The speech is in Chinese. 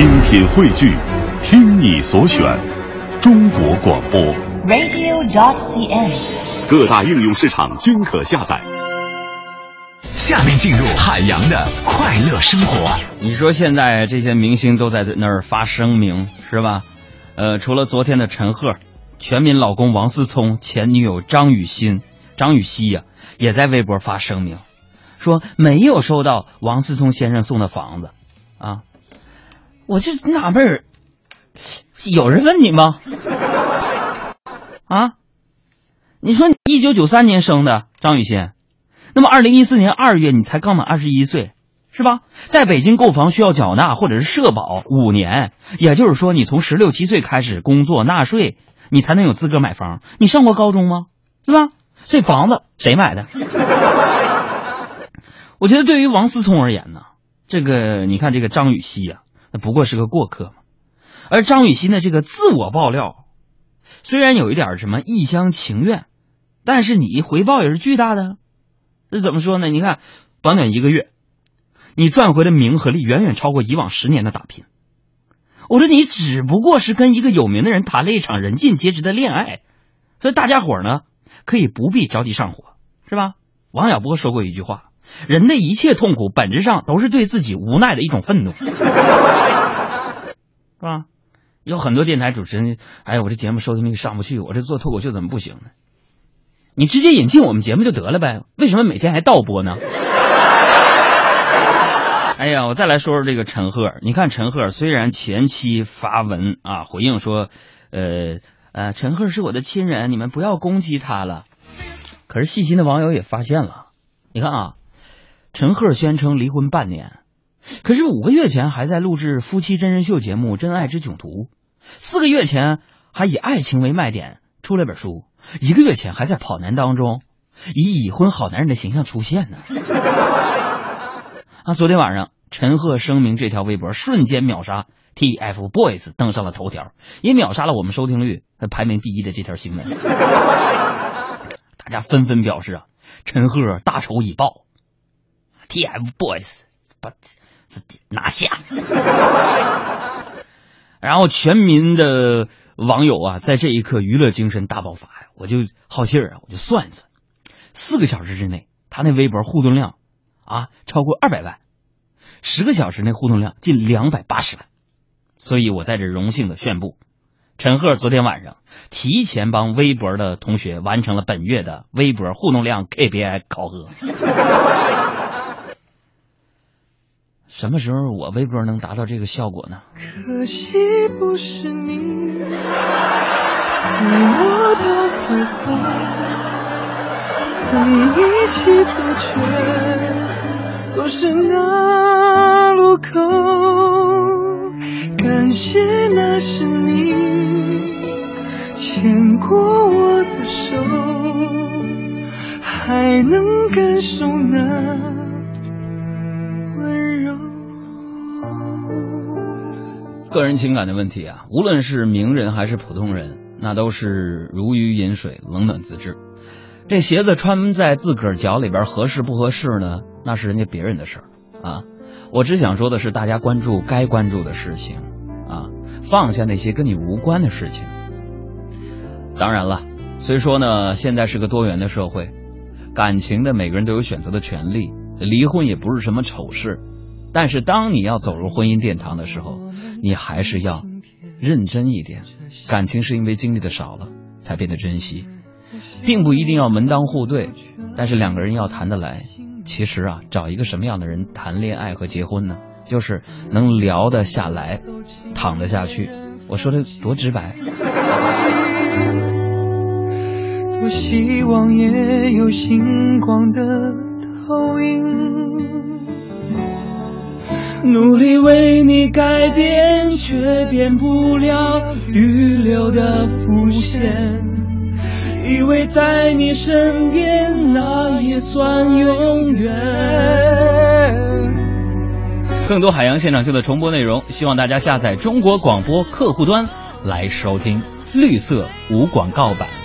精品汇聚，听你所选，中国广播。radio.dot.cn，。各大应用市场均可下载。下面进入海洋的快乐生活。你说现在这些明星都在那儿发声明是吧？呃，除了昨天的陈赫，全民老公王思聪前女友张雨欣、张雨绮呀、也在微博发声明，说没有收到王思聪先生送的房子啊。我就纳闷儿，有人问你吗？啊？你说你一九九三年生的张雨欣，那么二零一四年二月你才刚满二十一岁，是吧？在北京购房需要缴纳或者是社保五年，也就是说你从十六七岁开始工作纳税，你才能有资格买房。你上过高中吗？对吧？这房子谁买的？我觉得对于王思聪而言呢，这个你看这个张雨绮呀、那不过是个过客嘛。而张雨欣的这个自我爆料，虽然有一点什么一厢情愿，但是你回报也是巨大的。这怎么说呢？你看，短短一个月，你赚回的名和利远远超过以往十年的打拼。我说你只不过是跟一个有名的人谈了一场人尽皆知的恋爱，所以大家伙呢可以不必着急上火，是吧？王小波说过一句话：人的一切痛苦本质上都是对自己无奈的一种愤怒，是吧？有很多电台主持人，哎呀，我这节目收听率上不去，我这做脱口秀怎么不行呢？你直接引进我们节目就得了呗，为什么每天还倒播呢？哎呀，我再来说说这个陈赫。你看陈赫虽然前期发文啊回应说，呃呃，陈赫是我的亲人，你们不要攻击他了。可是细心的网友也发现了，你看啊，陈赫宣称离婚半年，可是五个月前还在录制夫妻真人秀节目《真爱之囧途》，四个月前还以爱情为卖点出了本书，一个月前还在跑男当中以已婚好男人的形象出现呢。啊，昨天晚上陈赫声明这条微博瞬间秒杀 TFBOYS 登上了头条，也秒杀了我们收听率排名第一的这条新闻。大家纷纷表示啊，陈赫大仇已报，TFBOYS 把拿下。然后全民的网友啊，在这一刻娱乐精神大爆发呀！我就好气儿啊，我就算一算，四个小时之内，他那微博互动量啊超过二百万，十个小时内互动量近两百八十万，所以我在这荣幸的宣布，陈赫昨天晚上提前帮微博的同学完成了本月的微博互动量 KPI 考核。什么时候我微博能达到这个效果呢？可惜不是你陪我到最后，曾一起走却走失那路口。感谢个人情感的问题啊，无论是名人还是普通人，那都是如鱼饮水，冷暖自知。这鞋子穿在自个儿脚里边合适不合适呢？那是人家别人的事儿啊。我只想说的是，大家关注该关注的事情啊，放下那些跟你无关的事情。当然了，虽说呢，现在是个多元的社会，感情的每个人都有选择的权利，离婚也不是什么丑事。但是当你要走入婚姻殿堂的时候，你还是要认真一点。感情是因为经历的少了，才变得珍惜，并不一定要门当户对，但是两个人要谈得来。其实啊，找一个什么样的人谈恋爱和结婚呢？就是能聊得下来，躺得下去。我说的多直白。多希望也有星光的努力为你改变，却变不了预留的伏线。以为在你身边，那也算永远。更多海洋现场秀的重播内容，希望大家下载中国广播客户端来收听绿色无广告版。